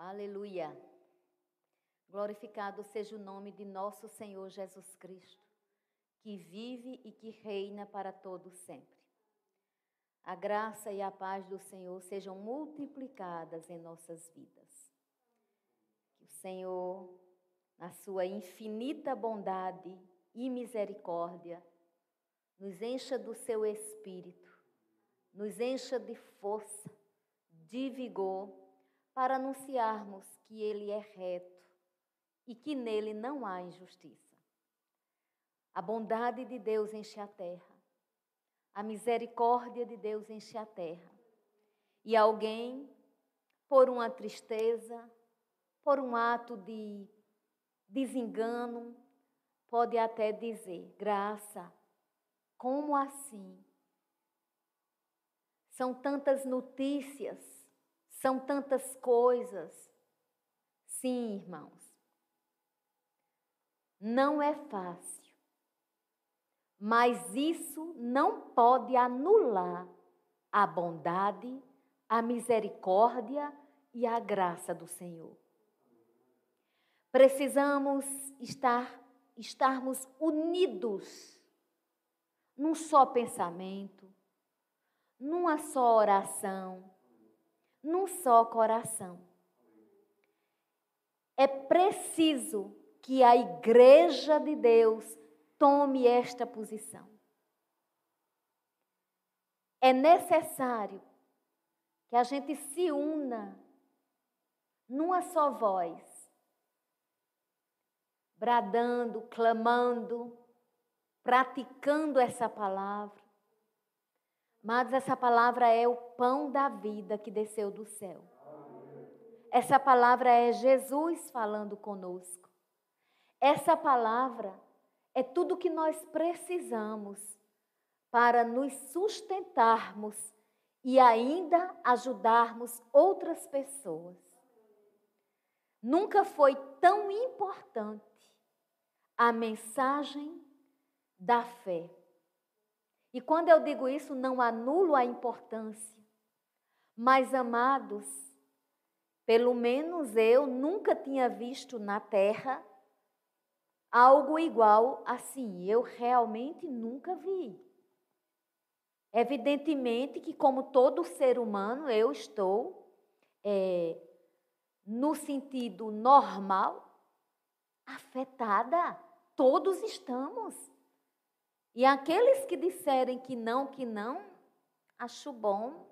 Aleluia. Glorificado seja o nome de nosso Senhor Jesus Cristo, que vive e que reina para todo sempre. A graça e a paz do Senhor sejam multiplicadas em nossas vidas. Que o Senhor, na sua infinita bondade e misericórdia, nos encha do seu espírito, nos encha de força, de vigor, para anunciarmos que Ele é reto e que nele não há injustiça. A bondade de Deus enche a terra, a misericórdia de Deus enche a terra. E alguém, por uma tristeza, por um ato de desengano, pode até dizer: graça, como assim? São tantas notícias, são tantas coisas. Sim, irmãos, não é fácil, mas isso não pode anular a bondade, a misericórdia e a graça do Senhor. Precisamos estar estarmos unidos num só pensamento, numa só oração, num só coração. É preciso que a igreja de Deus tome esta posição. É necessário que a gente se una numa só voz, bradando, clamando, praticando essa palavra. Mas essa palavra é o pão da vida que desceu do céu. Essa palavra é Jesus falando conosco. Essa palavra é tudo que nós precisamos para nos sustentarmos e ainda ajudarmos outras pessoas. Nunca foi tão importante a mensagem da fé. E quando eu digo isso, não anulo a importância. Mas, amados, pelo menos eu nunca tinha visto na terra algo igual assim. Eu realmente nunca vi. Evidentemente que, como todo ser humano, eu estou é, no sentido normal afetada. Todos estamos. E aqueles que disserem que não, que não, acho bom,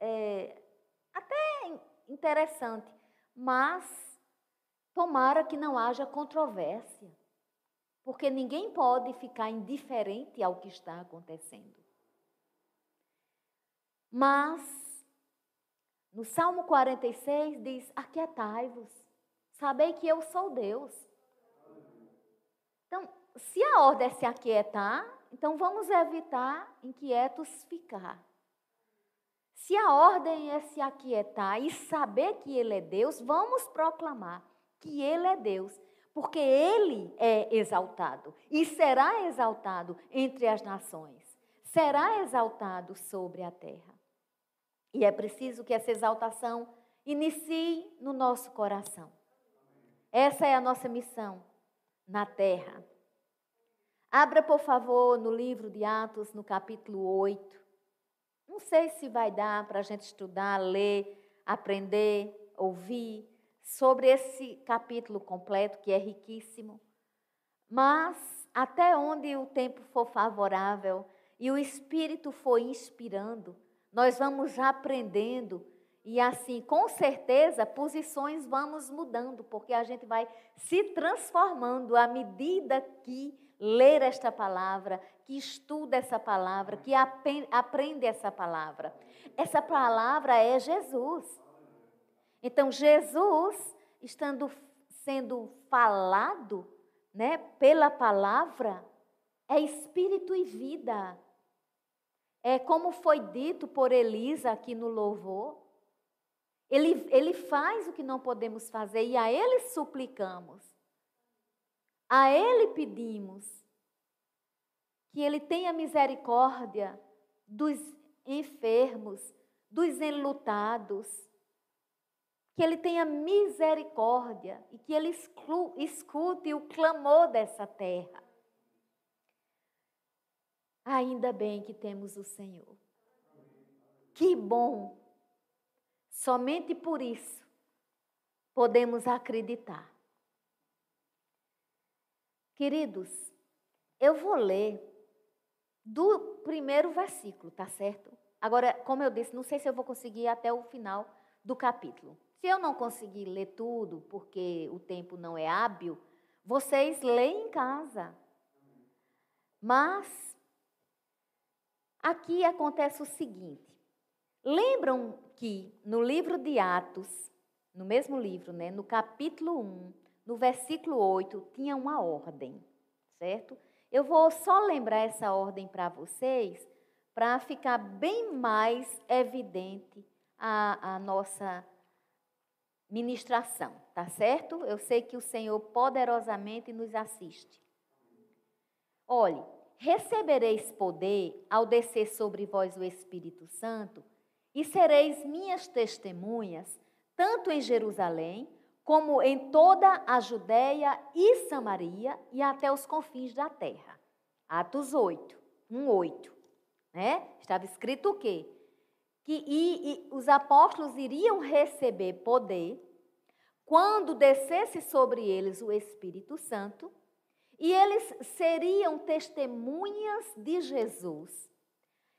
é, até interessante, mas Tomara que não haja controvérsia, porque ninguém pode ficar indiferente ao que está acontecendo. Mas, no Salmo 46 diz: Aquietai-vos, sabei que eu sou Deus. Então, se a ordem é se aquietar, então vamos evitar inquietos ficar. Se a ordem é se aquietar e saber que Ele é Deus, vamos proclamar que Ele é Deus, porque Ele é exaltado e será exaltado entre as nações, será exaltado sobre a terra. E é preciso que essa exaltação inicie no nosso coração. Essa é a nossa missão na terra. Abra, por favor, no livro de Atos, no capítulo 8. Não sei se vai dar para a gente estudar, ler, aprender, ouvir, sobre esse capítulo completo, que é riquíssimo. Mas, até onde o tempo for favorável e o Espírito for inspirando, nós vamos aprendendo e, assim, com certeza, posições vamos mudando, porque a gente vai se transformando à medida que ler esta palavra, que estuda essa palavra, que aprende essa palavra. Essa palavra é Jesus. Então, Jesus, estando sendo falado né, pela palavra, é espírito e vida. É como foi dito por Elisa aqui no louvor. Ele, ele faz o que não podemos fazer e a Ele suplicamos. A Ele pedimos que Ele tenha misericórdia dos enfermos, dos enlutados, que ele tenha misericórdia e que ele escute o clamor dessa terra. Ainda bem que temos o Senhor. Que bom! Somente por isso podemos acreditar. Queridos, eu vou ler do primeiro versículo, tá certo? Agora, como eu disse, não sei se eu vou conseguir até o final do capítulo. Se eu não conseguir ler tudo, porque o tempo não é hábil, vocês leem em casa. Mas aqui acontece o seguinte: lembram que no livro de Atos, no mesmo livro, né, no capítulo 1, no versículo 8, tinha uma ordem, certo? Eu vou só lembrar essa ordem para vocês, para ficar bem mais evidente a, a nossa ministração, tá certo? Eu sei que o Senhor poderosamente nos assiste. Olhe, recebereis poder ao descer sobre vós o Espírito Santo, e sereis minhas testemunhas, tanto em Jerusalém, como em toda a Judéia e Samaria e até os confins da terra. Atos 8, 1, 8. Né? Estava escrito o quê? Que e, e os apóstolos iriam receber poder quando descesse sobre eles o Espírito Santo, e eles seriam testemunhas de Jesus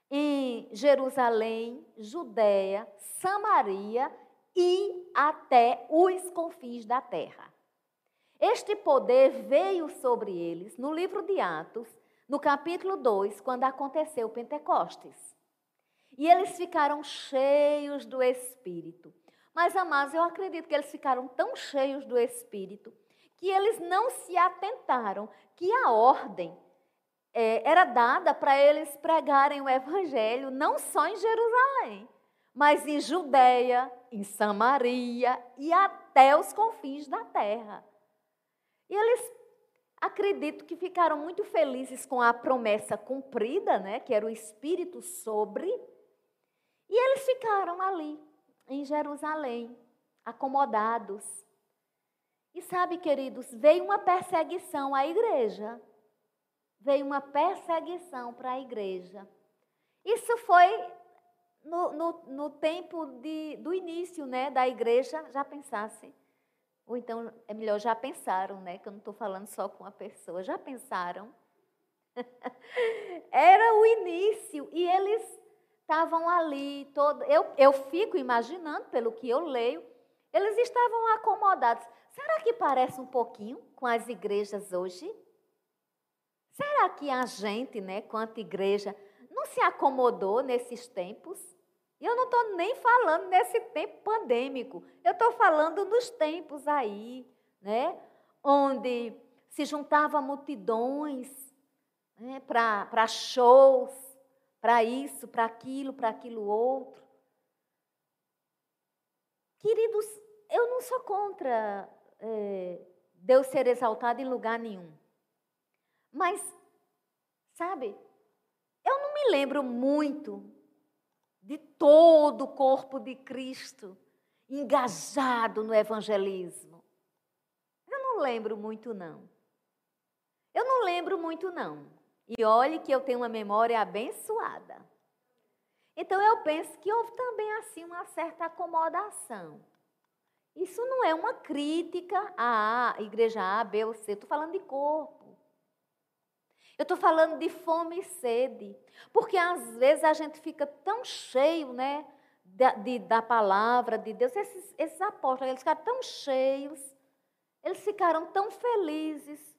em Jerusalém, Judéia, Samaria e até os confins da terra. Este poder veio sobre eles no livro de Atos, no capítulo 2, quando aconteceu Pentecostes. E eles ficaram cheios do Espírito. Mas, amados, eu acredito que eles ficaram tão cheios do Espírito que eles não se atentaram que a ordem é, era dada para eles pregarem o Evangelho não só em Jerusalém, mas em Judéia, em Samaria e até os confins da terra. E eles acredito que ficaram muito felizes com a promessa cumprida, né, que era o Espírito sobre, e eles ficaram ali, em Jerusalém, acomodados. E sabe, queridos, veio uma perseguição à igreja. Veio uma perseguição para a igreja. Isso foi no, no, no tempo de, do início né, da igreja, já pensasse. Ou então, é melhor, já pensaram, né? Que eu não estou falando só com uma pessoa, já pensaram. Era o início e eles estavam ali, todo, eu, eu fico imaginando, pelo que eu leio, eles estavam acomodados. Será que parece um pouquinho com as igrejas hoje? Será que a gente, né, quanto igreja, não se acomodou nesses tempos? Eu não estou nem falando nesse tempo pandêmico, eu estou falando nos tempos aí, né, onde se juntava multidões né, para shows, para isso, para aquilo, para aquilo outro. Queridos, eu não sou contra é, Deus ser exaltado em lugar nenhum. Mas, sabe, eu não me lembro muito de todo o corpo de Cristo engajado no evangelismo. Eu não lembro muito, não. Eu não lembro muito, não. E olhe que eu tenho uma memória abençoada. Então eu penso que houve também assim uma certa acomodação. Isso não é uma crítica à igreja A, B ou C, estou falando de corpo. Eu estou falando de fome e sede. Porque às vezes a gente fica tão cheio né, da, de, da palavra de Deus. Esses, esses apóstolos, eles ficaram tão cheios, eles ficaram tão felizes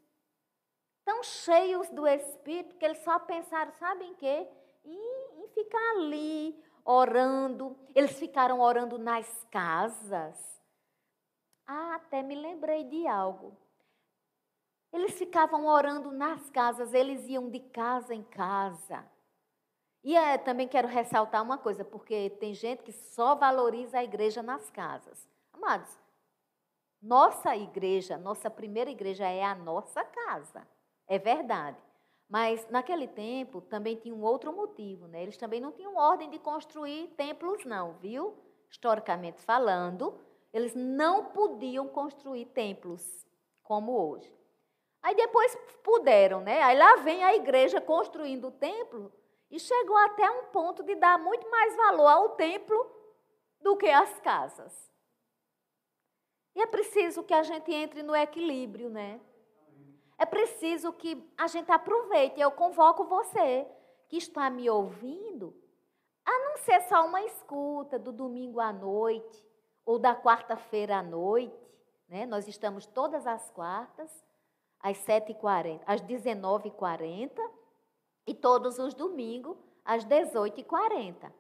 tão cheios do Espírito que eles só pensaram, sabem em quê? Em, em ficar ali orando. Eles ficaram orando nas casas. Ah, até me lembrei de algo. Eles ficavam orando nas casas, eles iam de casa em casa. E é, também quero ressaltar uma coisa, porque tem gente que só valoriza a igreja nas casas. Amados, nossa igreja, nossa primeira igreja é a nossa casa. É verdade. Mas naquele tempo também tinha um outro motivo, né? Eles também não tinham ordem de construir templos, não, viu? Historicamente falando, Eles não podiam construir templos como hoje. Aí depois puderam, né? Aí lá vem a igreja construindo o templo e chegou até um ponto de dar muito mais valor ao templo do que às casas. E é preciso que a gente entre no equilíbrio, né? É preciso que a gente aproveite. Eu convoco você que está me ouvindo a não ser só uma escuta do domingo à noite ou da quarta-feira à noite. Né? Nós estamos todas as quartas, às 7h40, às 19h40 e todos os domingos, às 18h40.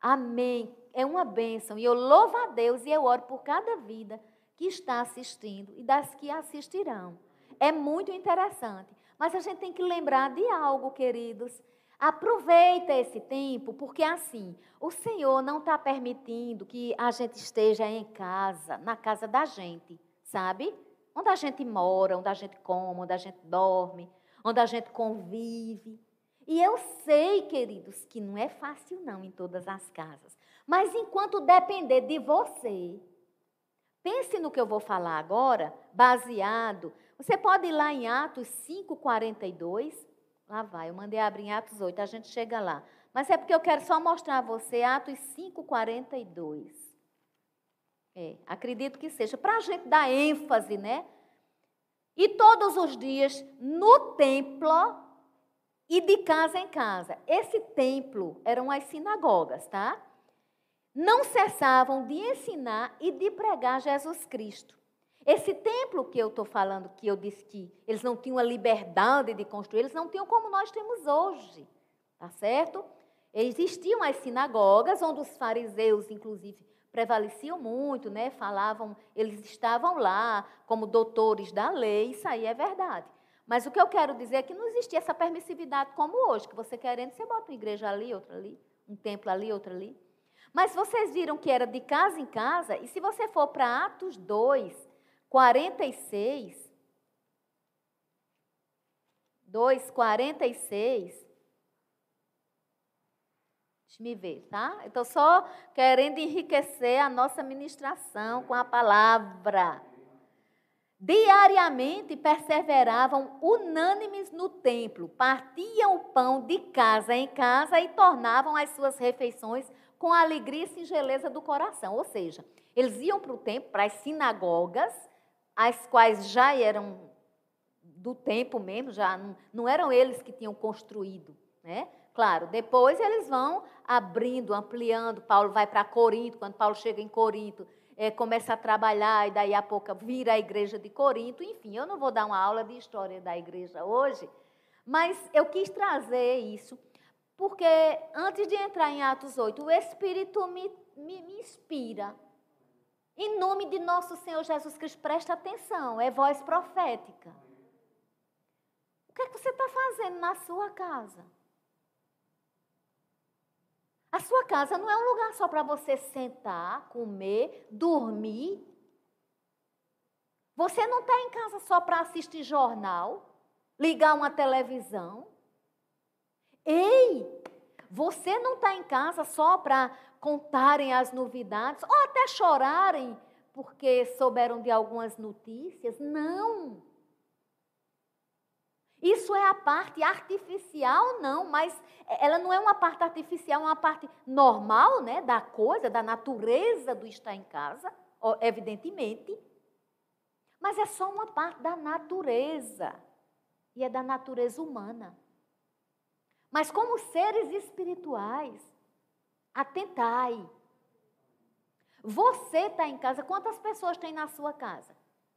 Amém. É uma bênção. E eu louvo a Deus e eu oro por cada vida que está assistindo e das que assistirão. É muito interessante. Mas a gente tem que lembrar de algo, queridos. Aproveita esse tempo, porque assim, o Senhor não está permitindo que a gente esteja em casa, na casa da gente, sabe? Onde a gente mora, onde a gente come, onde a gente dorme, onde a gente convive. E eu sei, queridos, que não é fácil não em todas as casas. Mas enquanto depender de você, pense no que eu vou falar agora, baseado. Você pode ir lá em Atos 5:42 Lá vai, eu mandei abrir em Atos 8, a gente chega lá. Mas é porque eu quero só mostrar a você Atos 5, 42. É, acredito que seja, para a gente dar ênfase, né? E todos os dias, no templo e de casa em casa. Esse templo eram as sinagogas, tá? Não cessavam de ensinar e de pregar Jesus Cristo. Esse templo que eu estou falando, que eu disse que eles não tinham a liberdade de construir, eles não tinham como nós temos hoje, tá certo? Existiam as sinagogas, onde os fariseus, inclusive, prevaleciam muito, né? Falavam, eles estavam lá como doutores da lei, isso aí é verdade. Mas o que eu quero dizer é que não existia essa permissividade como hoje, que você querendo, você bota uma igreja ali, outra ali, um templo ali, outro ali. Mas vocês viram que era de casa em casa, e se você for para Atos 2, 46, 2, 46. Deixa me ver, tá? Eu estou só querendo enriquecer a nossa ministração com a palavra. Diariamente perseveravam unânimes no templo, partiam o pão de casa em casa e tornavam as suas refeições com alegria e singeleza do coração. Ou seja, eles iam para o templo, para as sinagogas, as quais já eram do tempo mesmo, já não, não eram eles que tinham construído, né? Claro, depois eles vão abrindo, ampliando. Paulo vai para Corinto, quando Paulo chega em Corinto, é, começa a trabalhar e daí a pouco vira a igreja de Corinto. Enfim, eu não vou dar uma aula de história da igreja hoje, mas eu quis trazer isso, porque antes de entrar em Atos 8, o Espírito me, me, me inspira em nome de nosso Senhor Jesus Cristo, presta atenção, é voz profética. O que, é que você está fazendo na sua casa? Sua casa não é um lugar só para você sentar, comer, dormir. Você não está em casa só para assistir jornal, ligar uma televisão. Ei, você não está em casa só para contarem as novidades, ou até chorarem porque souberam de algumas notícias. Não. Isso é a parte artificial, não, mas ela não é uma parte artificial, é uma parte normal né, da coisa, da natureza do estar em casa, evidentemente. Mas é só uma parte da natureza. E é da natureza humana. Mas como seres espirituais, Atentai. Você está em casa, quantas pessoas tem na sua casa?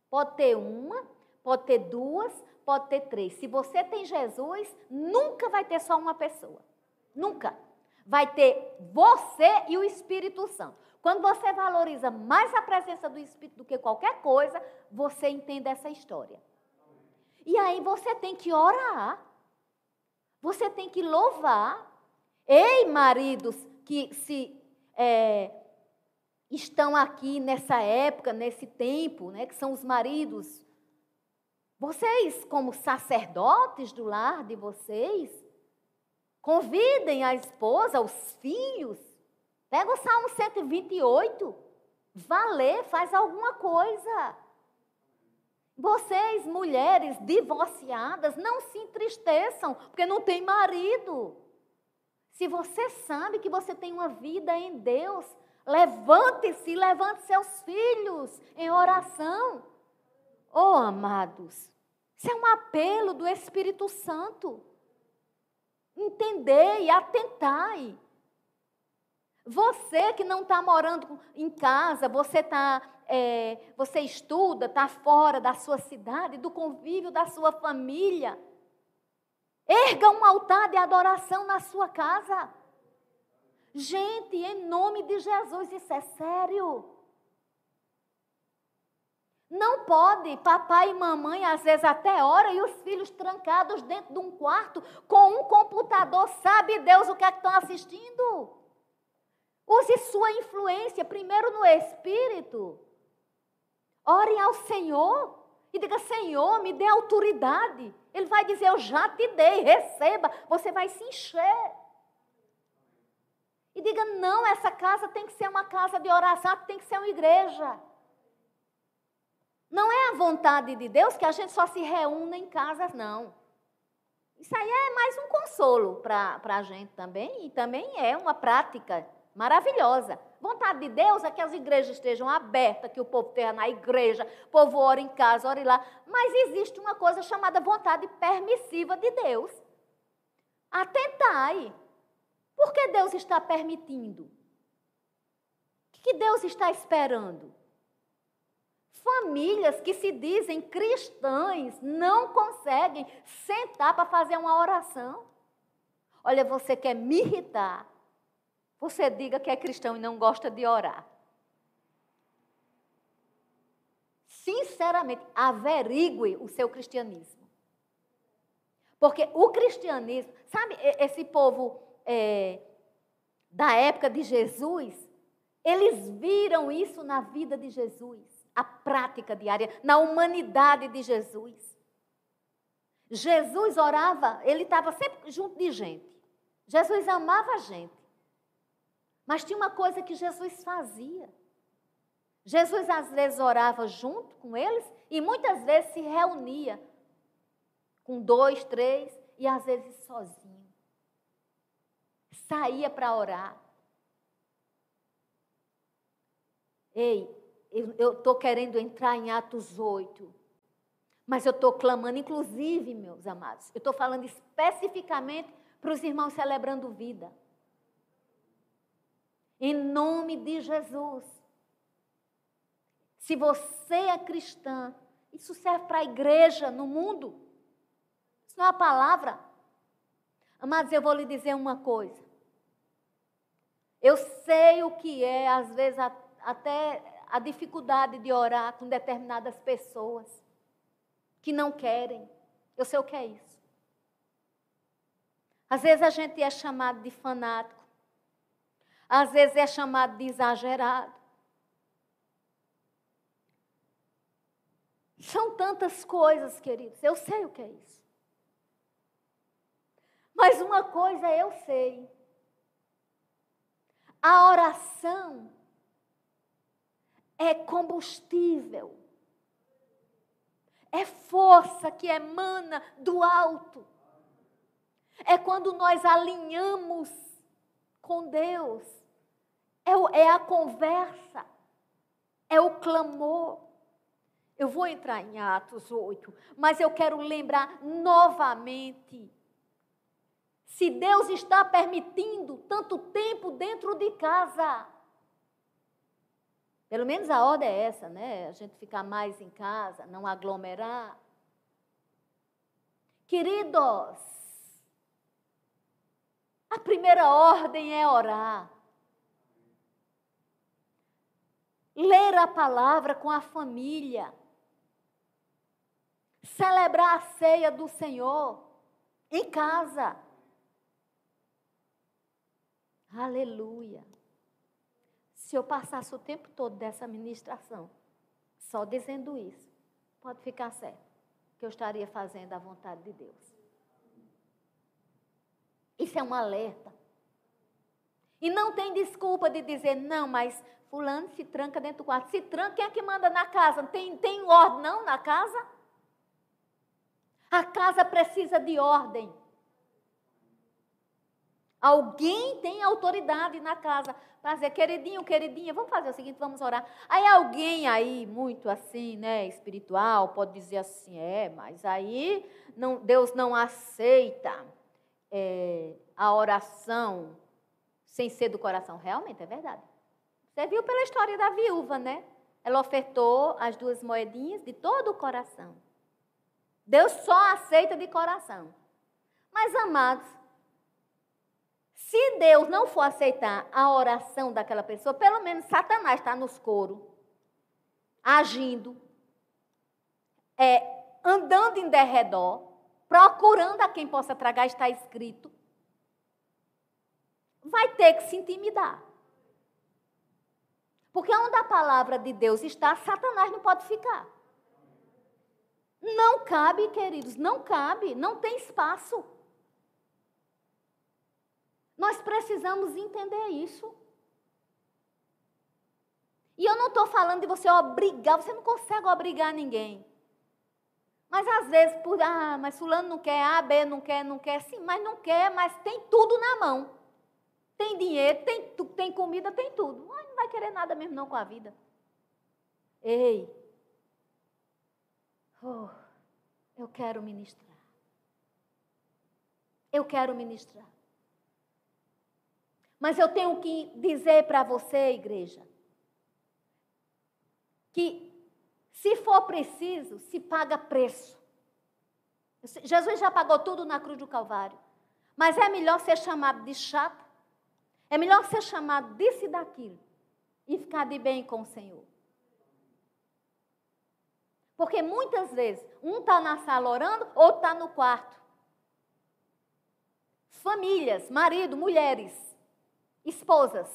Pode ter uma, pode ter duas, pode ter três. Se você tem Jesus, nunca vai ter só uma pessoa. Nunca. Vai ter você e o Espírito Santo. Quando você valoriza mais a presença do Espírito do que qualquer coisa, você entende essa história. E aí você tem que orar. Você tem que louvar. Ei, maridos, que se é, estão aqui nessa época, nesse tempo, né, que são os maridos. Vocês, como sacerdotes do lar de vocês, convidem a esposa, os filhos. Pega o Salmo 128. valer, faz alguma coisa. Vocês, mulheres divorciadas, não se entristeçam porque não tem marido. Se você sabe que você tem uma vida em Deus, levante-se, levante seus filhos em oração. Oh, amados, isso é um apelo do Espírito Santo. Entendei, atentai. Você que não está morando em casa, você tá, é, você estuda, está fora da sua cidade, do convívio da sua família. Erga um altar de adoração na sua casa. Gente, em nome de Jesus, isso é sério. Não pode papai e mamãe, às vezes até hora, e os filhos trancados dentro de um quarto com um computador, sabe Deus o que é que estão assistindo? Use sua influência primeiro no espírito. Ore ao Senhor e diga: Senhor, me dê autoridade. Ele vai dizer: Eu já te dei, receba. Você vai se encher. E diga: Não, essa casa tem que ser uma casa de oração, tem que ser uma igreja. Não é a vontade de Deus que a gente só se reúna em casas, não. Isso aí é mais um consolo para a gente também, e também é uma prática maravilhosa. Vontade de Deus é que as igrejas estejam abertas, que o povo esteja na igreja, o povo ore em casa, ore lá. Mas existe uma coisa chamada vontade permissiva de Deus. Atentai. Por que Deus está permitindo? O que Deus está esperando? Famílias que se dizem cristãs não conseguem sentar para fazer uma oração. Olha, você quer me irritar, você diga que é cristão e não gosta de orar. Sinceramente, averigue o seu cristianismo. Porque o cristianismo, sabe, esse povo é, da época de Jesus, eles viram isso na vida de Jesus, a prática diária, na humanidade de Jesus. Jesus orava, ele estava sempre junto de gente. Jesus amava a gente. Mas tinha uma coisa que Jesus fazia. Jesus às vezes orava junto com eles e muitas vezes se reunia com dois, três e às vezes sozinho. Saía para orar. Ei, eu estou querendo entrar em Atos 8. Mas eu estou clamando, inclusive, meus amados, eu estou falando especificamente para os irmãos celebrando vida. Em nome de Jesus. Se você é cristã, isso serve para a igreja no mundo. Isso não é a palavra. Amados, eu vou lhe dizer uma coisa. Eu sei o que é, às vezes, até a dificuldade de orar com determinadas pessoas que não querem. Eu sei o que é isso. Às vezes a gente é chamado de fanático. Às vezes é chamado de exagerado. São tantas coisas, queridos. Eu sei o que é isso. Mas uma coisa eu sei. A oração é combustível. É força que emana do alto. É quando nós alinhamos com Deus. É, é a conversa, é o clamor. Eu vou entrar em Atos 8, mas eu quero lembrar novamente. Se Deus está permitindo tanto tempo dentro de casa, pelo menos a ordem é essa, né? A gente ficar mais em casa, não aglomerar. Queridos, a primeira ordem é orar. Ler a palavra com a família. Celebrar a ceia do Senhor em casa. Aleluia. Se eu passasse o tempo todo dessa ministração só dizendo isso, pode ficar certo que eu estaria fazendo a vontade de Deus. Isso é um alerta. E não tem desculpa de dizer, não, mas fulano se tranca dentro do quarto. Se tranca, quem é que manda na casa? Tem, tem ordem não na casa? A casa precisa de ordem. Alguém tem autoridade na casa para dizer, queridinho, queridinha, vamos fazer o seguinte, vamos orar. Aí alguém aí, muito assim, né, espiritual, pode dizer assim, é, mas aí não, Deus não aceita é, a oração sem ser do coração. Realmente, é verdade. Você viu pela história da viúva, né? Ela ofertou as duas moedinhas de todo o coração. Deus só aceita de coração. Mas, amados, se Deus não for aceitar a oração daquela pessoa, pelo menos Satanás está nos coros, agindo, é, andando em derredor, procurando a quem possa tragar, está escrito, vai ter que se intimidar. Porque onde a palavra de Deus está, Satanás não pode ficar. Não cabe, queridos, não cabe, não tem espaço. Nós precisamos entender isso. E eu não estou falando de você obrigar, você não consegue obrigar ninguém. Mas às vezes, por, ah, mas fulano não quer, A, B não quer, não quer, sim, mas não quer, mas tem tudo na mão. Tem dinheiro, tem, tem comida, tem tudo. Mas não vai querer nada mesmo não com a vida. Ei, oh, eu quero ministrar. Eu quero ministrar. Mas eu tenho que dizer para você, igreja, que se for preciso, se paga preço. Jesus já pagou tudo na cruz do Calvário. Mas é melhor ser chamado de chato, é melhor ser chamado disso e daquilo e ficar de bem com o Senhor. Porque muitas vezes um está na sala orando, outro está no quarto. Famílias, marido, mulheres, Esposas,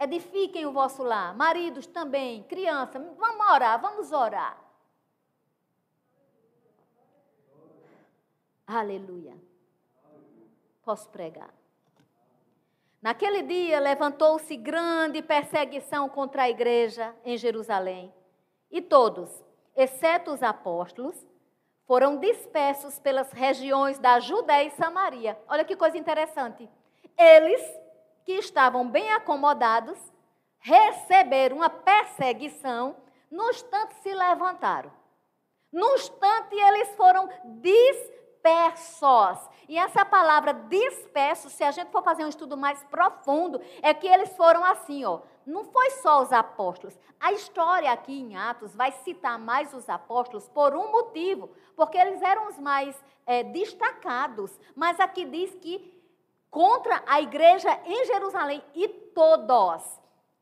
edifiquem o vosso lar. Maridos também, crianças, vamos orar, vamos orar. Aleluia. Posso pregar. Naquele dia levantou-se grande perseguição contra a igreja em Jerusalém. E todos, exceto os apóstolos, foram dispersos pelas regiões da Judéia e Samaria. Olha que coisa interessante. Eles, que estavam bem acomodados, receberam uma perseguição, no instante se levantaram. No instante eles foram dispersos. E essa palavra dispersos, se a gente for fazer um estudo mais profundo, é que eles foram assim, ó. Não foi só os apóstolos. A história aqui em Atos vai citar mais os apóstolos por um motivo, porque eles eram os mais é, destacados. Mas aqui diz que contra a igreja em Jerusalém e todos,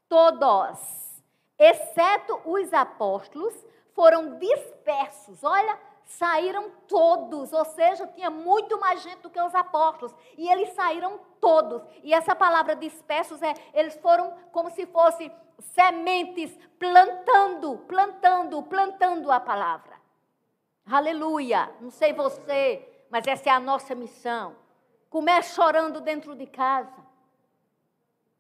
todos, exceto os apóstolos, foram dispersos. Olha, saíram todos, ou seja, tinha muito mais gente do que os apóstolos, e eles saíram todos. E essa palavra dispersos é, eles foram como se fossem sementes plantando, plantando, plantando a palavra. Aleluia. Não sei você, mas essa é a nossa missão. Começa chorando dentro de casa.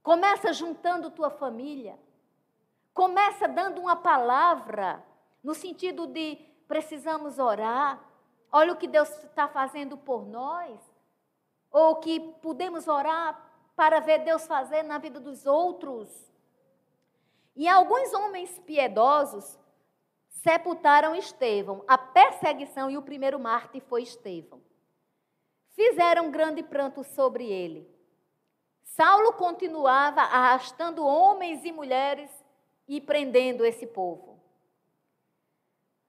Começa juntando tua família. Começa dando uma palavra no sentido de precisamos orar. Olha o que Deus está fazendo por nós. Ou que podemos orar para ver Deus fazer na vida dos outros. E alguns homens piedosos sepultaram Estevão. A perseguição e o primeiro mártir foi Estevão fizeram grande pranto sobre ele. Saulo continuava arrastando homens e mulheres e prendendo esse povo.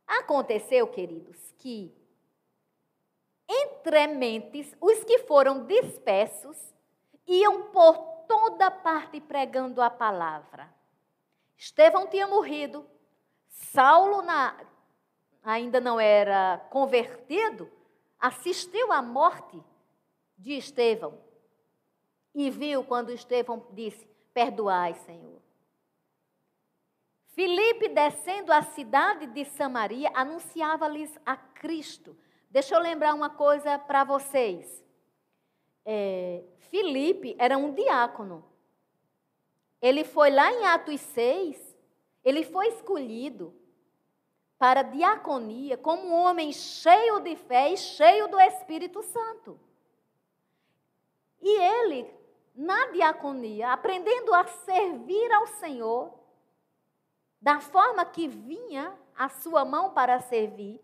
Aconteceu, queridos, que entre mentes, os que foram dispersos iam por toda parte pregando a palavra. Estevão tinha morrido, Saulo na, ainda não era convertido, assistiu à morte de Estevão e viu quando Estevão disse: Perdoai, Senhor. Filipe, descendo à cidade de Samaria, anunciava-lhes a Cristo. Deixa eu lembrar uma coisa para vocês. é, Filipe era um diácono. Ele foi lá em Atos 6, ele foi escolhido para diaconia como um homem cheio de fé e cheio do Espírito Santo. E ele, na diaconia, aprendendo a servir ao Senhor, da forma que vinha a sua mão para servir,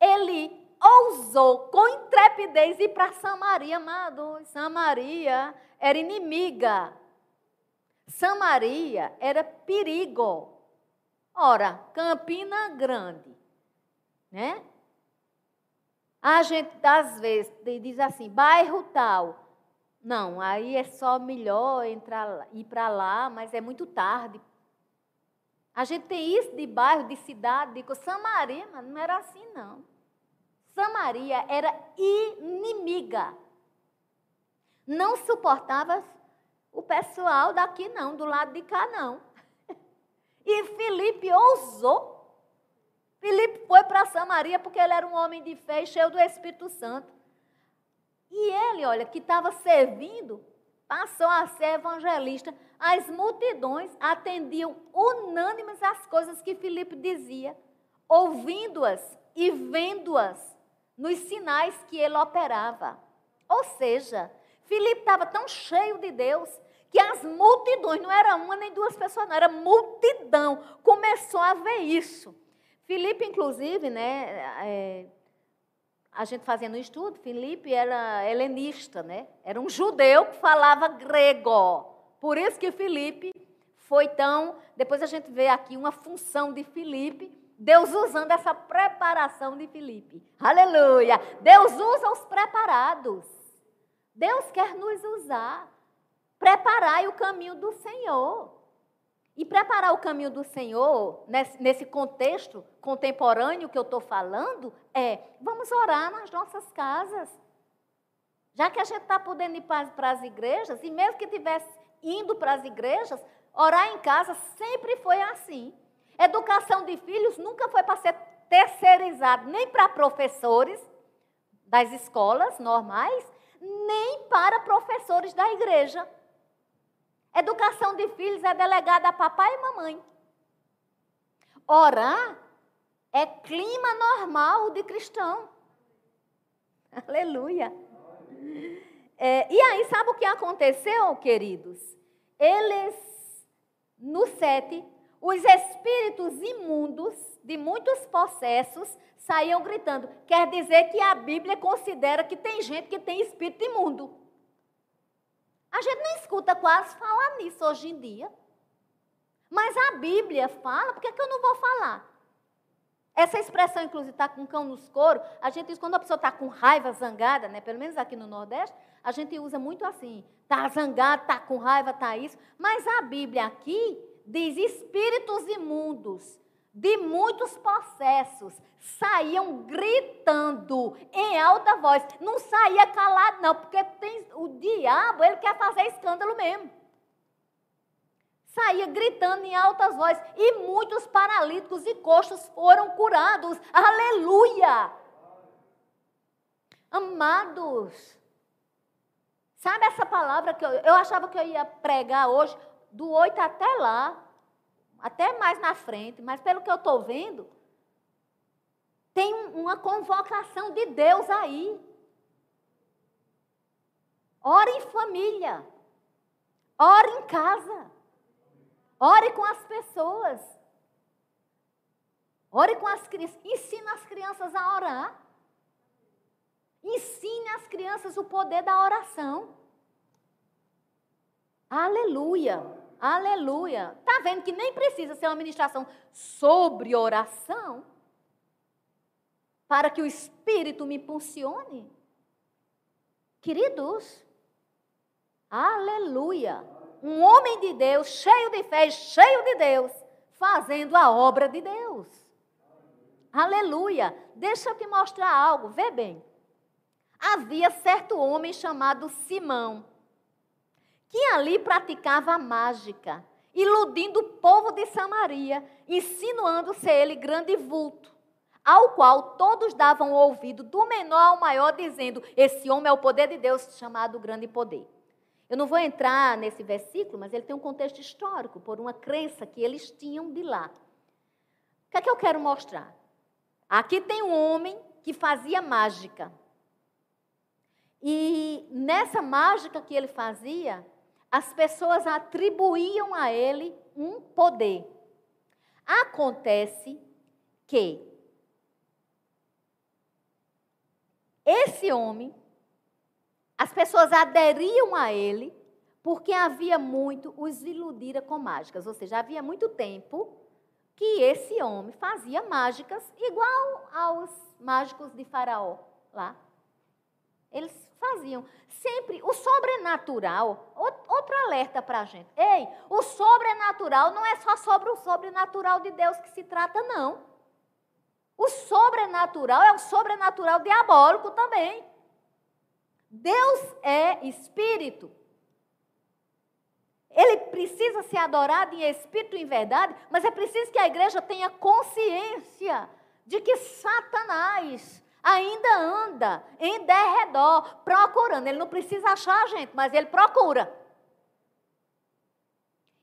ele ousou com intrepidez ir para Samaria, amado. Samaria era inimiga. Samaria era perigo. Ora, Campina Grande, né? A gente, às vezes, diz assim, bairro tal. Não, aí é só melhor entrar, ir para lá, mas é muito tarde. A gente tem isso de bairro, de cidade, de Samaria, mas não era assim, não. Samaria era inimiga. Não suportava o pessoal daqui, não, do lado de cá, não. E Felipe ousou. Felipe foi para Samaria porque ele era um homem de fé e cheio do Espírito Santo. E ele, olha, que estava servindo, passou a ser evangelista. As multidões atendiam unânimes às coisas que Filipe dizia, ouvindo-as e vendo-as nos sinais que ele operava. Ou seja, Filipe estava tão cheio de Deus que as multidões, não era uma nem duas pessoas, não, era multidão, começou a ver isso. Filipe, inclusive, né, é, a gente fazendo um estudo, Filipe era helenista, né? Era um judeu que falava grego. Por isso que Filipe foi tão. Depois a gente vê aqui uma função de Filipe, Deus usando essa preparação de Filipe. Aleluia! Deus usa os preparados. Deus quer nos usar. Preparai o caminho do Senhor. E preparar o caminho do Senhor, nesse contexto contemporâneo que eu estou falando, é: vamos orar nas nossas casas. Já que a gente está podendo ir para as igrejas, e mesmo que estivesse indo para as igrejas, orar em casa sempre foi assim. Educação de filhos nunca foi para ser terceirizado nem para professores das escolas normais, nem para professores da igreja. Educação de filhos é delegada a papai e mamãe. Orar é clima normal de cristão. Aleluia. É, e aí, sabe o que aconteceu, queridos? Eles, no sete, os espíritos imundos de muitos processos saíam gritando. Quer dizer que a Bíblia considera que tem gente que tem espírito imundo. A gente não escuta quase falar nisso hoje em dia. Mas a Bíblia fala, por que, que eu não vou falar? Essa expressão, inclusive, está com cão nos coros, a gente diz quando a pessoa está com raiva, zangada, né? pelo menos aqui no Nordeste, a gente usa muito assim. Está zangado, está com raiva, está isso. Mas a Bíblia aqui diz espíritos imundos de muitos processos saíam gritando em alta voz. Não saía calado, não, porque o diabo ele quer fazer escândalo mesmo. Saía gritando em altas vozes. E muitos paralíticos e coxos foram curados. Aleluia! Amados, sabe essa palavra que eu, eu achava que eu ia pregar hoje, do 8 até lá, até mais na frente, mas pelo que eu estou vendo, tem uma convocação de Deus aí. Ore em família. Ore em casa. Ore com as pessoas. Ore com as crianças. Ensine as crianças a orar. Ensine as crianças o poder da oração. Aleluia. Aleluia. Está vendo que nem precisa ser uma ministração sobre oração para que o Espírito me impulsione? Queridos, aleluia. Um homem de Deus, cheio de fé, cheio de Deus, fazendo a obra de Deus. Aleluia. Deixa eu te mostrar algo, vê bem. Havia certo homem chamado Simão que ali praticava mágica, iludindo o povo de Samaria, insinuando ser ele grande vulto. ao qual todos davam ouvido, do menor ao maior, dizendo: Esse homem é o poder de Deus, chamado grande poder. Eu não vou entrar nesse versículo, mas ele tem um contexto histórico, por uma crença que eles tinham de lá. O que é que eu quero mostrar? Aqui tem um homem que fazia mágica. E nessa mágica que ele fazia, as pessoas atribuíam a ele um poder. Acontece que esse homem, as pessoas aderiam a ele porque havia muito os iludira com mágicas, ou seja, havia muito tempo que esse homem fazia mágicas igual aos mágicos de Faraó lá. Eles faziam sempre o sobrenatural. Outro alerta para a gente. Ei, o sobrenatural não é só sobre o sobrenatural de Deus que se trata, não. O sobrenatural é o sobrenatural diabólico também. Deus é espírito. Ele precisa ser adorado em espírito e em verdade, mas é preciso que a igreja tenha consciência de que Satanás ainda anda em derredor, procurando. Ele não precisa achar a gente, mas ele procura.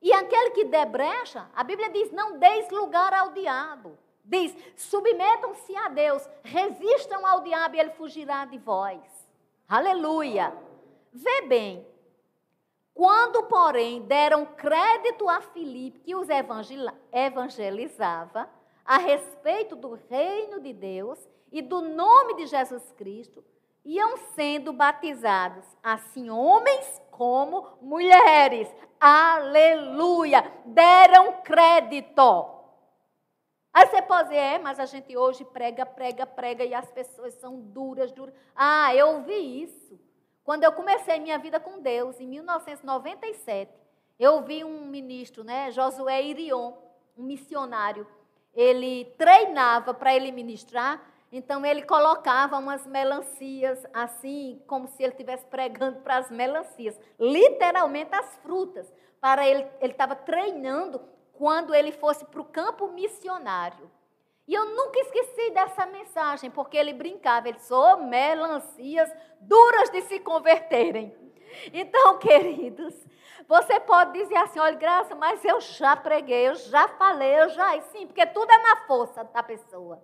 E aquele que der brecha, a Bíblia diz: não deis lugar ao diabo. Diz: submetam-se a Deus, resistam ao diabo e ele fugirá de vós. Aleluia. Vê bem, quando, porém, deram crédito a Filipe, que os evangelizava, a respeito do reino de Deus e do nome de Jesus Cristo, iam sendo batizados, assim homens como mulheres. Aleluia! Deram crédito. Aí você pode dizer, é, mas a gente hoje prega, prega, prega e as pessoas são duras, duras. Ah, eu ouvi isso. Quando eu comecei minha vida com Deus, em 1997, eu vi um ministro, né, Josué Irion, um missionário. Ele treinava para ele ministrar, então ele colocava umas melancias assim, como se ele estivesse pregando para as melancias, literalmente as frutas, para ele, ele estava treinando quando ele fosse para o campo missionário. E eu nunca esqueci dessa mensagem, porque ele brincava, ele sou melancias duras de se converterem. Então, queridos, você pode dizer assim, olha, Graça, mas eu já preguei, eu já falei, eu já... Sim, porque tudo é na força da pessoa.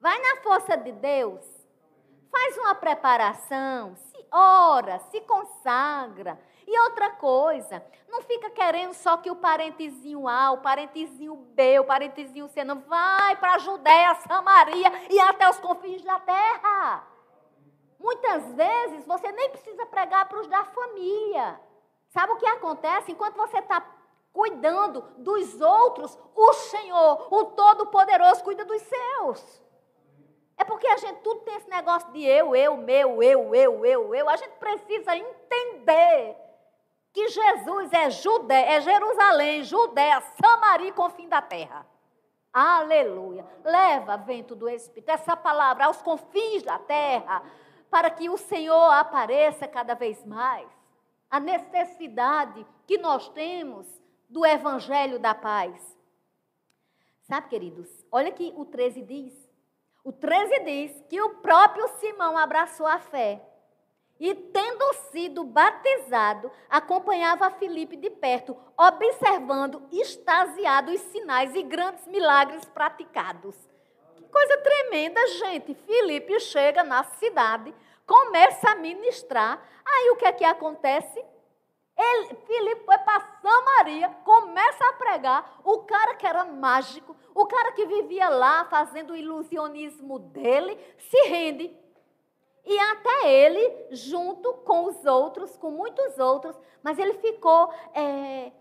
Vai na força de Deus. Faz uma preparação, se ora, se consagra. E outra coisa, não fica querendo só que o parentezinho A, o parentezinho B, o parentezinho C, não vai para a Judéia, Samaria e até os confins da terra. Muitas vezes você nem precisa pregar para os da família. Sabe o que acontece? Enquanto você está cuidando dos outros, o Senhor, o Todo-Poderoso, cuida dos seus. É porque a gente tudo tem esse negócio de eu, eu, meu, eu, eu, eu, eu. A gente precisa entender que Jesus é Judé, é Jerusalém, Judéia, Samaria com o fim da terra. Aleluia. Leva, vento do Espírito, essa palavra aos confins da terra, para que o Senhor apareça cada vez mais. A necessidade que nós temos do Evangelho da paz. Sabe, queridos, olha que o 13 diz. O 13 diz que o próprio Simão abraçou a fé e, tendo sido batizado, acompanhava Filipe de perto, observando extasiado os sinais e grandes milagres praticados. Que coisa tremenda, gente. Filipe chega na cidade, começa a ministrar. Aí o que é que acontece? Ele, Filipe foi para Samaria, começa a pregar. O cara que era mágico, o cara que vivia lá fazendo o ilusionismo dele, se rende e até ele, junto com os outros, com muitos outros, mas ele ficou é,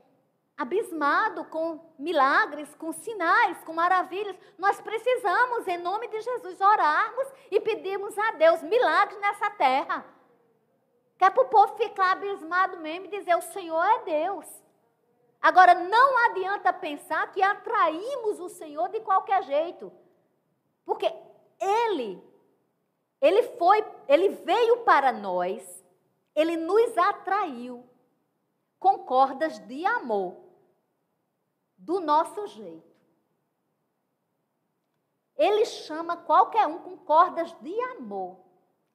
abismado com milagres, com sinais, com maravilhas. Nós precisamos, em nome de Jesus, orarmos e pedirmos a Deus milagres nessa terra. Que é para o povo ficar abismado mesmo e dizer: o Senhor é Deus. Agora, não adianta pensar que atraímos o Senhor de qualquer jeito. Porque Ele ele foi, ele veio para nós, ele nos atraiu com cordas de amor, do nosso jeito. ele chama qualquer um com cordas de amor,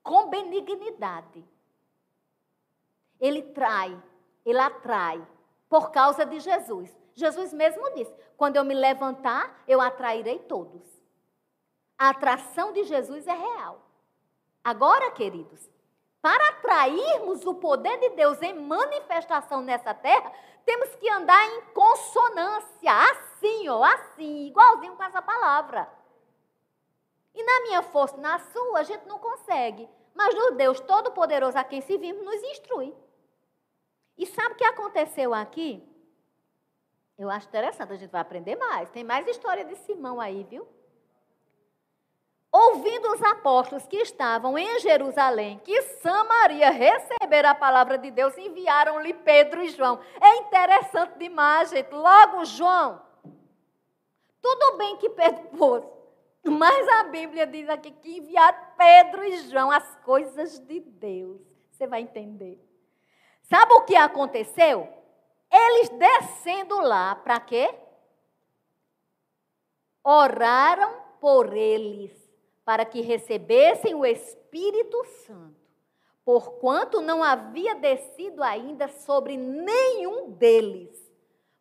com benignidade. Ele trai, ele atrai, por causa de Jesus. Jesus mesmo disse: quando eu me levantar, eu atrairei todos. A atração de Jesus é real. Agora, queridos, para atrairmos o poder de Deus em manifestação nessa terra, temos que andar em consonância, assim, ó, assim, igualzinho com essa palavra. E na minha força, na sua, a gente não consegue. Mas no Deus Todo-Poderoso a quem servimos, nos instrui. E sabe o que aconteceu aqui? Eu acho interessante, a gente vai aprender mais. Tem mais história de Simão aí, viu? Ouvindo os apóstolos que estavam em Jerusalém, que Samaria receberam a palavra de Deus, enviaram-lhe Pedro e João. É interessante demais, gente. Logo, João. Tudo bem que Pedro pôs, mas a Bíblia diz aqui que enviaram Pedro e João as coisas de Deus. Você vai entender. Sabe o que aconteceu? Eles descendo lá, para quê? Oraram por eles, para que recebessem o Espírito Santo, porquanto não havia descido ainda sobre nenhum deles,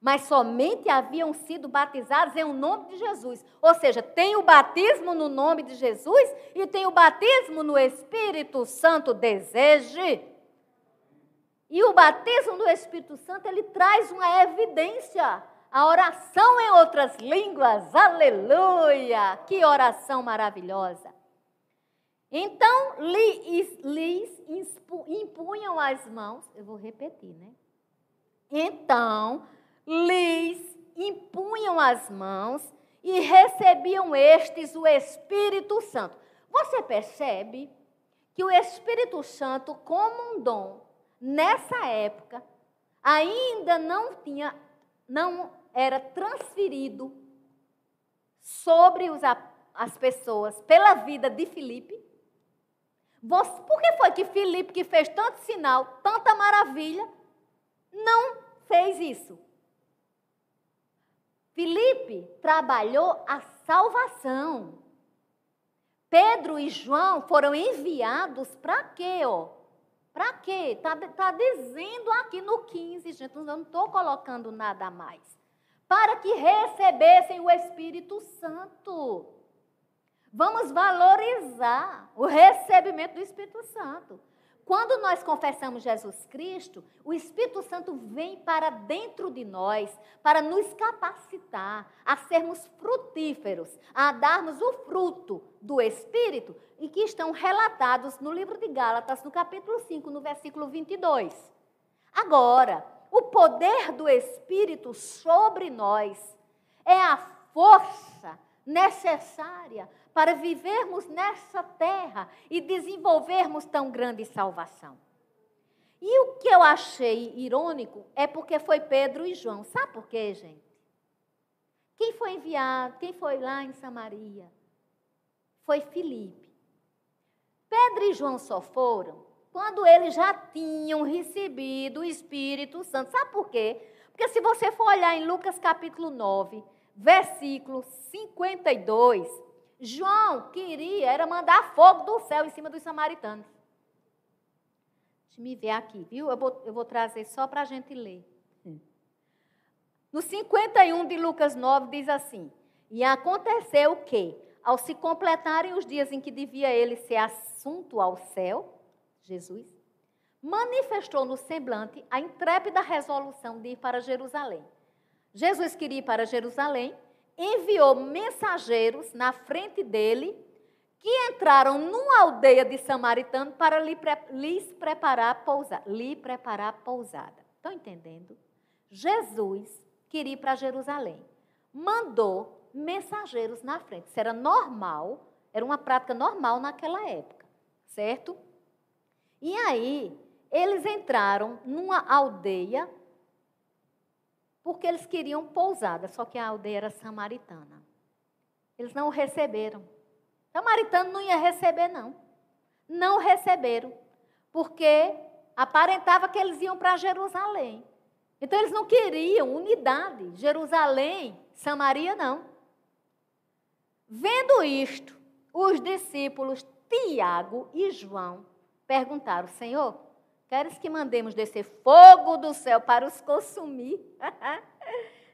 mas somente haviam sido batizados em o nome de Jesus. Ou seja, tem o batismo no nome de Jesus e tem o batismo no Espírito Santo. Deseje e o batismo do Espírito Santo, ele traz uma evidência. A oração em outras línguas, aleluia! Que oração maravilhosa. Então, lhes impunham as mãos, eu vou repetir, né? Então, lhes impunham as mãos e recebiam estes o Espírito Santo. Você percebe que o Espírito Santo, como um dom, nessa época, ainda não tinha, não era transferido sobre os, as pessoas pela vida de Filipe. Por que foi que Filipe, que fez tanto sinal, tanta maravilha, não fez isso? Filipe trabalhou a salvação. Pedro e João foram enviados para quê? Ó? Para quê? Está tá dizendo aqui no 15, gente, eu não estou colocando nada mais. Para que recebessem o Espírito Santo. Vamos valorizar o recebimento do Espírito Santo. Quando nós confessamos Jesus Cristo, o Espírito Santo vem para dentro de nós para nos capacitar a sermos frutíferos, a darmos o fruto do Espírito e que estão relatados no livro de Gálatas, no capítulo 5, no versículo 22. Agora, o poder do Espírito sobre nós é a força necessária para vivermos nessa terra e desenvolvermos tão grande salvação. E o que eu achei irônico é porque foi Pedro e João. Sabe por quê, gente? Quem foi enviado, quem foi lá em Samaria? Foi Filipe. Pedro e João só foram quando eles já tinham recebido o Espírito Santo. Sabe por quê? Porque se você for olhar em Lucas capítulo 9, versículo 52, João queria era mandar fogo do céu em cima dos samaritanos. Deixa me ver aqui, viu? Eu vou, eu vou trazer só para a gente ler. No 51 de Lucas 9 diz assim: E aconteceu que, ao se completarem os dias em que devia ele ser assunto ao céu, Jesus, manifestou no semblante a intrépida resolução de ir para Jerusalém. Jesus queria ir para Jerusalém enviou mensageiros na frente dele que entraram numa aldeia de samaritano para lhes preparar pousada. Lhe preparar pousada. Estão entendendo? Jesus queria ir para Jerusalém. Mandou mensageiros na frente. Isso era normal, era uma prática normal naquela época, certo? E aí, eles entraram numa aldeia porque eles queriam pousada, só que a aldeia era samaritana. Eles não o receberam. Samaritano não ia receber, não. Não receberam, porque aparentava que eles iam para Jerusalém. Então eles não queriam unidade. Jerusalém, Samaria, não. Vendo isto, os discípulos Tiago e João perguntaram: Senhor, queres que mandemos descer fogo do céu para os consumir?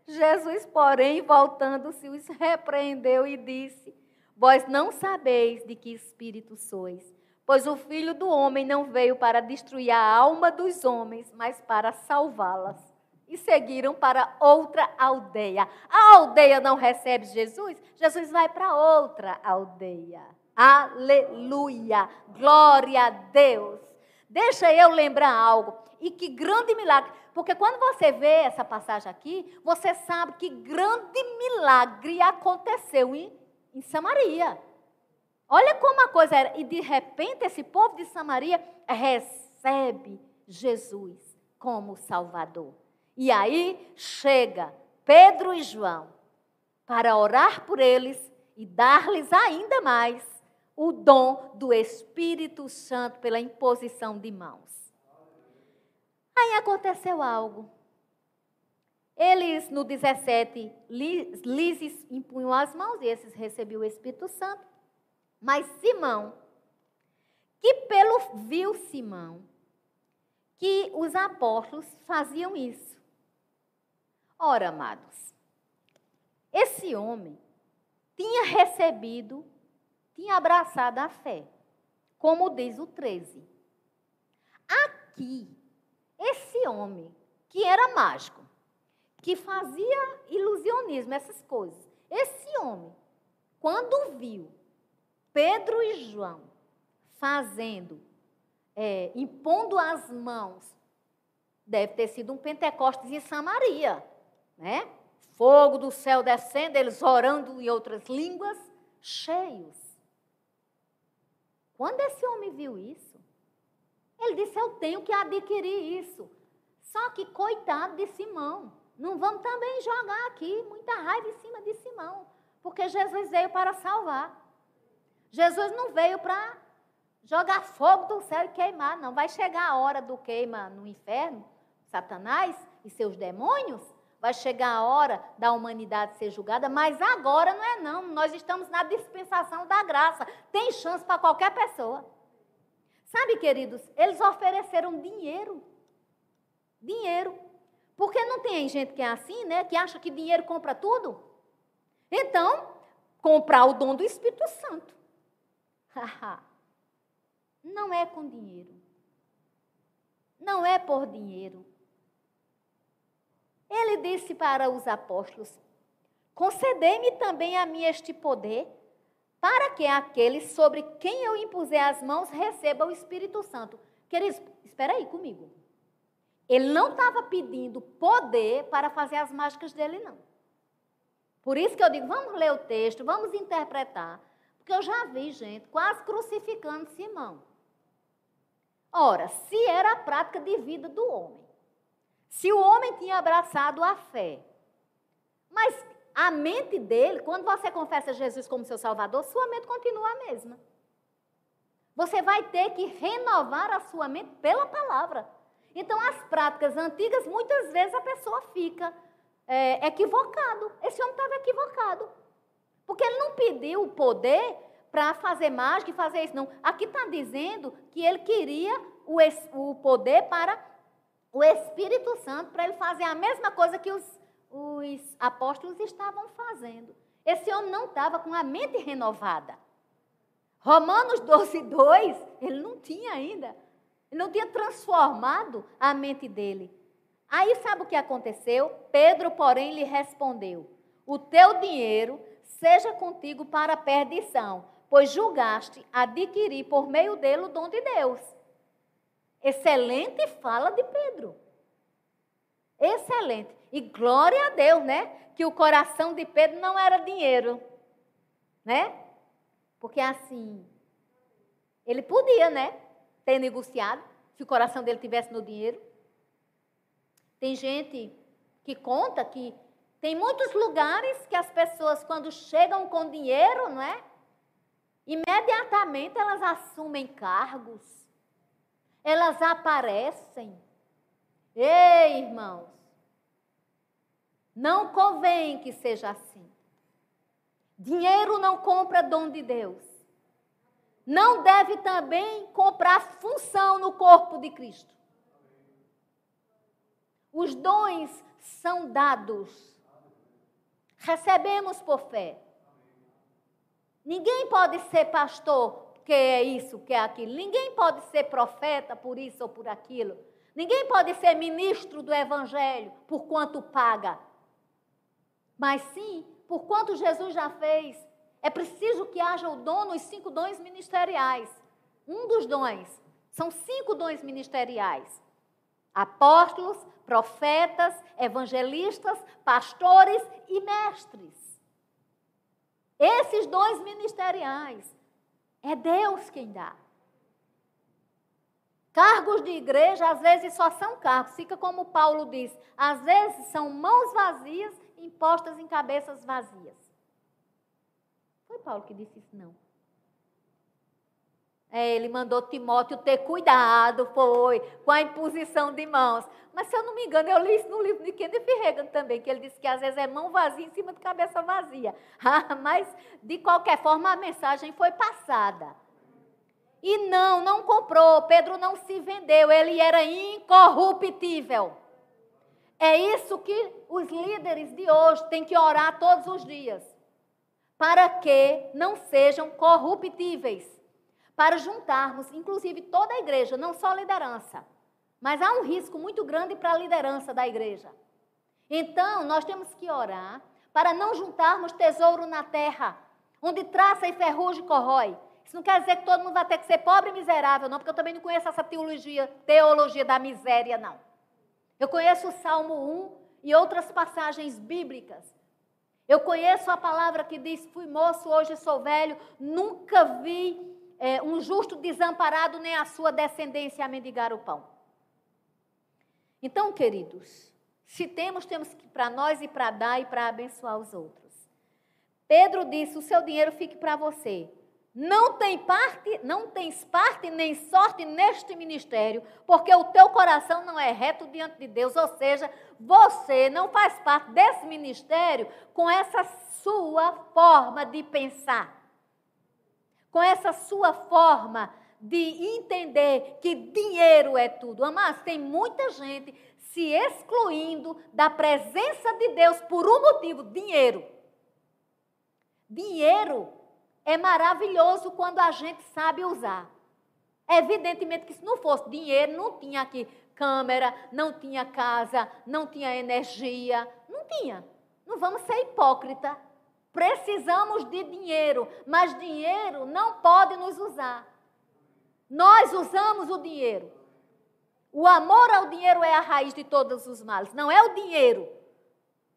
Jesus, porém, voltando-se, os repreendeu e disse: Vós não sabeis de que espírito sois, pois o filho do homem não veio para destruir a alma dos homens, mas para salvá-las e seguiram para outra aldeia. A aldeia não recebe Jesus, Jesus vai para outra aldeia. Aleluia! Glória a Deus! Deixa eu lembrar algo. E que grande milagre. Porque quando você vê essa passagem aqui, você sabe que grande milagre aconteceu em, em Samaria. Olha como a coisa era. E de repente esse povo de Samaria recebe Jesus como Salvador. E aí chega Pedro e João para orar por eles e dar-lhes ainda mais o dom do Espírito Santo pela imposição de mãos. Aí aconteceu algo. Eles, no 17, lhes impunham as mãos e esses recebiam o Espírito Santo. Mas Simão, que pelo viu Simão, que os apóstolos faziam isso. Ora, amados, esse homem tinha recebido, tinha abraçado a fé, como diz o 13. Aqui, esse homem, que era mágico, que fazia ilusionismo, essas coisas, esse homem, quando viu Pedro e João fazendo, é, impondo as mãos, deve ter sido um Pentecostes em Samaria né? Fogo do céu descendo, eles orando em outras línguas, cheios. Quando esse homem viu isso, ele disse: Eu tenho que adquirir isso. Só que, coitado de Simão, não vamos também jogar aqui muita raiva em cima de Simão, porque Jesus veio para salvar. Jesus não veio para jogar fogo do céu e queimar, não. Vai chegar a hora do queima no inferno, Satanás e seus demônios, vai chegar a hora da humanidade ser julgada, mas agora não é não. Nós estamos na dispensação da graça. Tem chance para qualquer pessoa. Sabe, queridos, eles ofereceram dinheiro. Dinheiro. Porque não tem gente que é assim, né? Que acha que dinheiro compra tudo? Então, comprar o dom do Espírito Santo. não é com dinheiro. Não é por dinheiro. Ele disse para os apóstolos: Concedei-me também a mim este poder, para que aqueles sobre quem eu impuser as mãos recebam o Espírito Santo. Queridos, espera aí comigo. Ele não estava pedindo poder para fazer as mágicas dele, não. Por isso que eu digo, vamos ler o texto, vamos interpretar. Porque eu já vi gente quase crucificando Simão. Ora, se era a prática de vida do homem, se o homem tinha abraçado a fé, mas a mente dele, quando você confessa Jesus como seu Salvador, sua mente continua a mesma. Você vai ter que renovar a sua mente pela palavra. Então, as práticas antigas, muitas vezes a pessoa fica é, equivocado. Esse homem estava equivocado. Porque ele não pediu o poder para fazer mágica e fazer isso, não. Aqui está dizendo que ele queria o, o poder para o Espírito Santo para ele fazer a mesma coisa que os, os apóstolos estavam fazendo. Esse homem não estava com a mente renovada. Romanos 12, 2, ele não tinha ainda. Ele não tinha transformado a mente dele. Aí sabe o que aconteceu? Pedro, porém, lhe respondeu: O teu dinheiro seja contigo para a perdição, pois julgaste adquirir por meio dele o dom de Deus. Excelente fala de Pedro. Excelente. E glória a Deus, né? Que o coração de Pedro não era dinheiro. Né? Porque assim, ele podia, né? Ter negociado, se o coração dele tivesse no dinheiro. Tem gente que conta que tem muitos lugares que as pessoas, quando chegam com dinheiro, não é? Imediatamente elas assumem cargos elas aparecem. Ei, irmãos, não convém que seja assim. Dinheiro não compra dom de Deus. Não deve também comprar função no corpo de Cristo. Os dons são dados. Recebemos por fé. Ninguém pode ser pastor que é isso, que é aquilo. Ninguém pode ser profeta por isso ou por aquilo. Ninguém pode ser ministro do evangelho por quanto paga. Mas sim, por quanto Jesus já fez. É preciso que haja o dom nos cinco dons ministeriais. Um dos dons. São cinco dons ministeriais: apóstolos, profetas, evangelistas, pastores e mestres. Esses dons ministeriais é Deus quem dá. Cargos de igreja, às vezes, só são cargos. Fica como Paulo diz: às vezes são mãos vazias impostas em cabeças vazias. Foi Paulo que disse isso, não. É, ele mandou Timóteo ter cuidado, foi, com a imposição de mãos. Mas, se eu não me engano, eu li isso no livro de Kenneth Reagan também, que ele disse que às vezes é mão vazia em cima de cabeça vazia. Ah, mas, de qualquer forma, a mensagem foi passada. E não, não comprou. Pedro não se vendeu, ele era incorruptível. É isso que os líderes de hoje têm que orar todos os dias. Para que não sejam corruptíveis para juntarmos, inclusive toda a igreja, não só a liderança. Mas há um risco muito grande para a liderança da igreja. Então, nós temos que orar para não juntarmos tesouro na terra, onde traça e ferrugem corrói. Isso não quer dizer que todo mundo vai ter que ser pobre e miserável, não, porque eu também não conheço essa teologia, teologia da miséria, não. Eu conheço o Salmo 1 e outras passagens bíblicas. Eu conheço a palavra que diz: Fui moço, hoje sou velho, nunca vi é, um justo desamparado, nem a sua descendência a mendigar o pão. Então, queridos, se temos, temos que para nós e para dar e para abençoar os outros. Pedro disse: o seu dinheiro fique para você. Não tem parte, não tens parte nem sorte neste ministério, porque o teu coração não é reto diante de Deus, ou seja, você não faz parte desse ministério com essa sua forma de pensar com essa sua forma de entender que dinheiro é tudo. Amados, tem muita gente se excluindo da presença de Deus por um motivo: dinheiro. Dinheiro é maravilhoso quando a gente sabe usar. Evidentemente que se não fosse dinheiro, não tinha aqui câmera, não tinha casa, não tinha energia, não tinha. Não vamos ser hipócrita. Precisamos de dinheiro, mas dinheiro não pode nos usar. Nós usamos o dinheiro. O amor ao dinheiro é a raiz de todos os males, não é o dinheiro.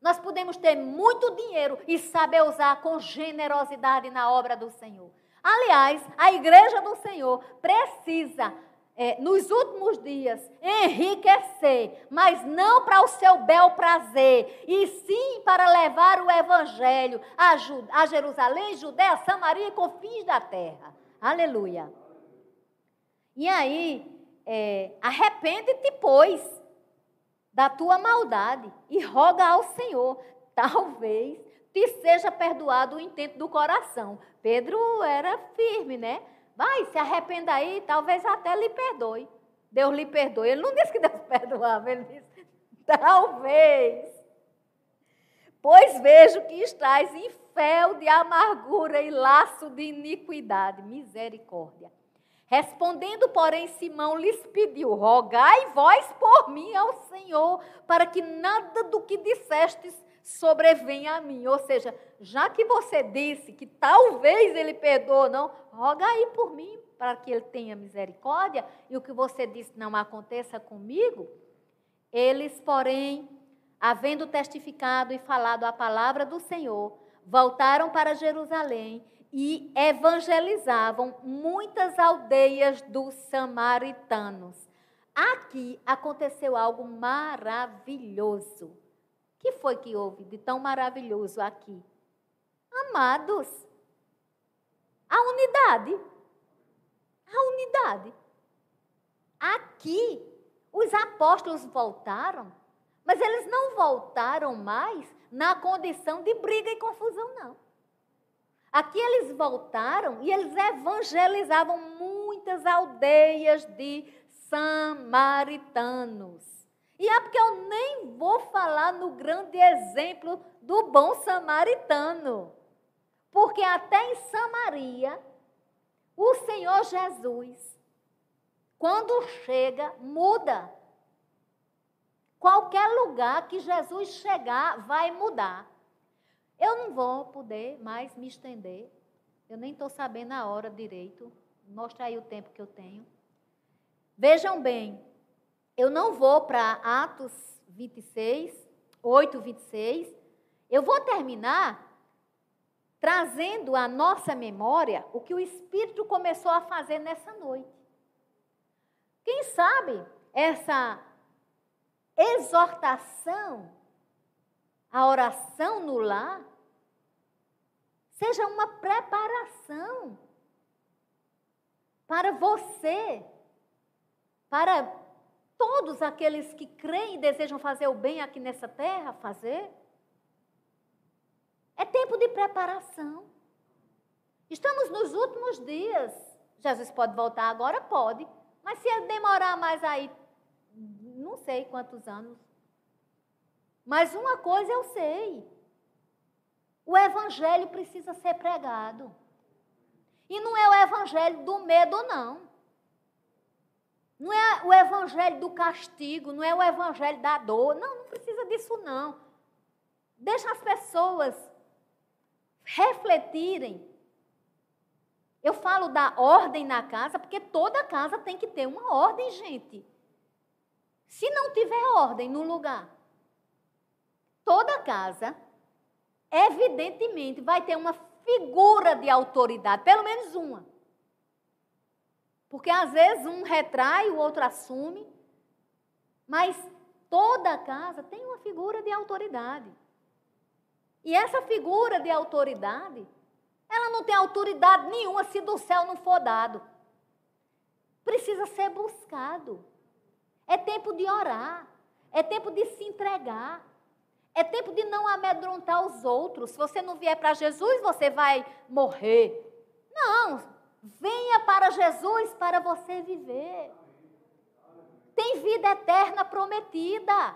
Nós podemos ter muito dinheiro e saber usar com generosidade na obra do Senhor. Aliás, a igreja do Senhor precisa é, nos últimos dias, enriquecer, mas não para o seu bel prazer, e sim para levar o evangelho a, a Jerusalém, Judéia, Samaria e confins da terra. Aleluia. E aí, é, arrepende-te, pois, da tua maldade e roga ao Senhor. Talvez te seja perdoado o intento do coração. Pedro era firme, né? Vai, se arrependa aí, talvez até lhe perdoe. Deus lhe perdoe. Ele não disse que Deus perdoava, ele disse, talvez. Pois vejo que estás em fel de amargura e laço de iniquidade. Misericórdia. Respondendo, porém, Simão lhes pediu: Rogai vós por mim ao Senhor, para que nada do que dissestes sobrevenha a mim. Ou seja, já que você disse que talvez ele perdoe, não, roga aí por mim para que ele tenha misericórdia e o que você disse não aconteça comigo. Eles, porém, havendo testificado e falado a palavra do Senhor, voltaram para Jerusalém e evangelizavam muitas aldeias dos samaritanos. Aqui aconteceu algo maravilhoso que foi que houve de tão maravilhoso aqui? Amados, a unidade. A unidade. Aqui, os apóstolos voltaram, mas eles não voltaram mais na condição de briga e confusão, não. Aqui eles voltaram e eles evangelizavam muitas aldeias de samaritanos. E é porque eu nem vou falar no grande exemplo do bom samaritano. Porque até em Samaria, o Senhor Jesus, quando chega, muda. Qualquer lugar que Jesus chegar, vai mudar. Eu não vou poder mais me estender. Eu nem estou sabendo a hora direito. Mostra aí o tempo que eu tenho. Vejam bem, eu não vou para Atos 26, 8, 26. Eu vou terminar trazendo à nossa memória o que o Espírito começou a fazer nessa noite. Quem sabe essa exortação, a oração no lar, seja uma preparação para você, para todos aqueles que creem e desejam fazer o bem aqui nessa terra, fazer. É tempo de preparação. Estamos nos últimos dias. Jesus pode voltar agora? Pode. Mas se ele demorar mais aí, não sei quantos anos. Mas uma coisa eu sei. O evangelho precisa ser pregado. E não é o evangelho do medo, não. Não é o evangelho do castigo, não é o evangelho da dor. Não, não precisa disso, não. Deixa as pessoas refletirem. Eu falo da ordem na casa, porque toda casa tem que ter uma ordem, gente. Se não tiver ordem no lugar, toda casa, evidentemente, vai ter uma figura de autoridade, pelo menos uma. Porque às vezes um retrai, o outro assume, mas toda casa tem uma figura de autoridade. E essa figura de autoridade, ela não tem autoridade nenhuma se do céu não for dado. Precisa ser buscado. É tempo de orar. É tempo de se entregar. É tempo de não amedrontar os outros. Se você não vier para Jesus, você vai morrer. Não. Venha para Jesus para você viver. Tem vida eterna prometida.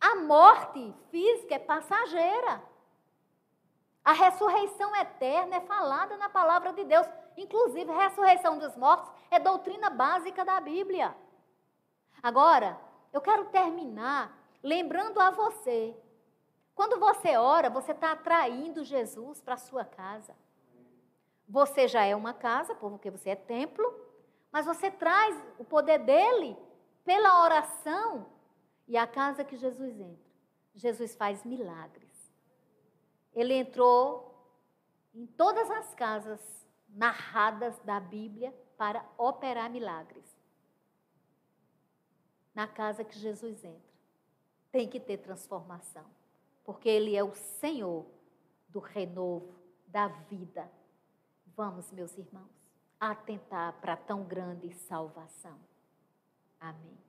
A morte física é passageira. A ressurreição eterna é falada na palavra de Deus. Inclusive, a ressurreição dos mortos é doutrina básica da Bíblia. Agora, eu quero terminar lembrando a você. Quando você ora, você está atraindo Jesus para a sua casa. Você já é uma casa, porque você é templo, mas você traz o poder dele pela oração e a casa que Jesus entra, Jesus faz milagres. Ele entrou em todas as casas narradas da Bíblia para operar milagres. Na casa que Jesus entra, tem que ter transformação, porque Ele é o Senhor do renovo, da vida. Vamos, meus irmãos, atentar para tão grande salvação. Amém.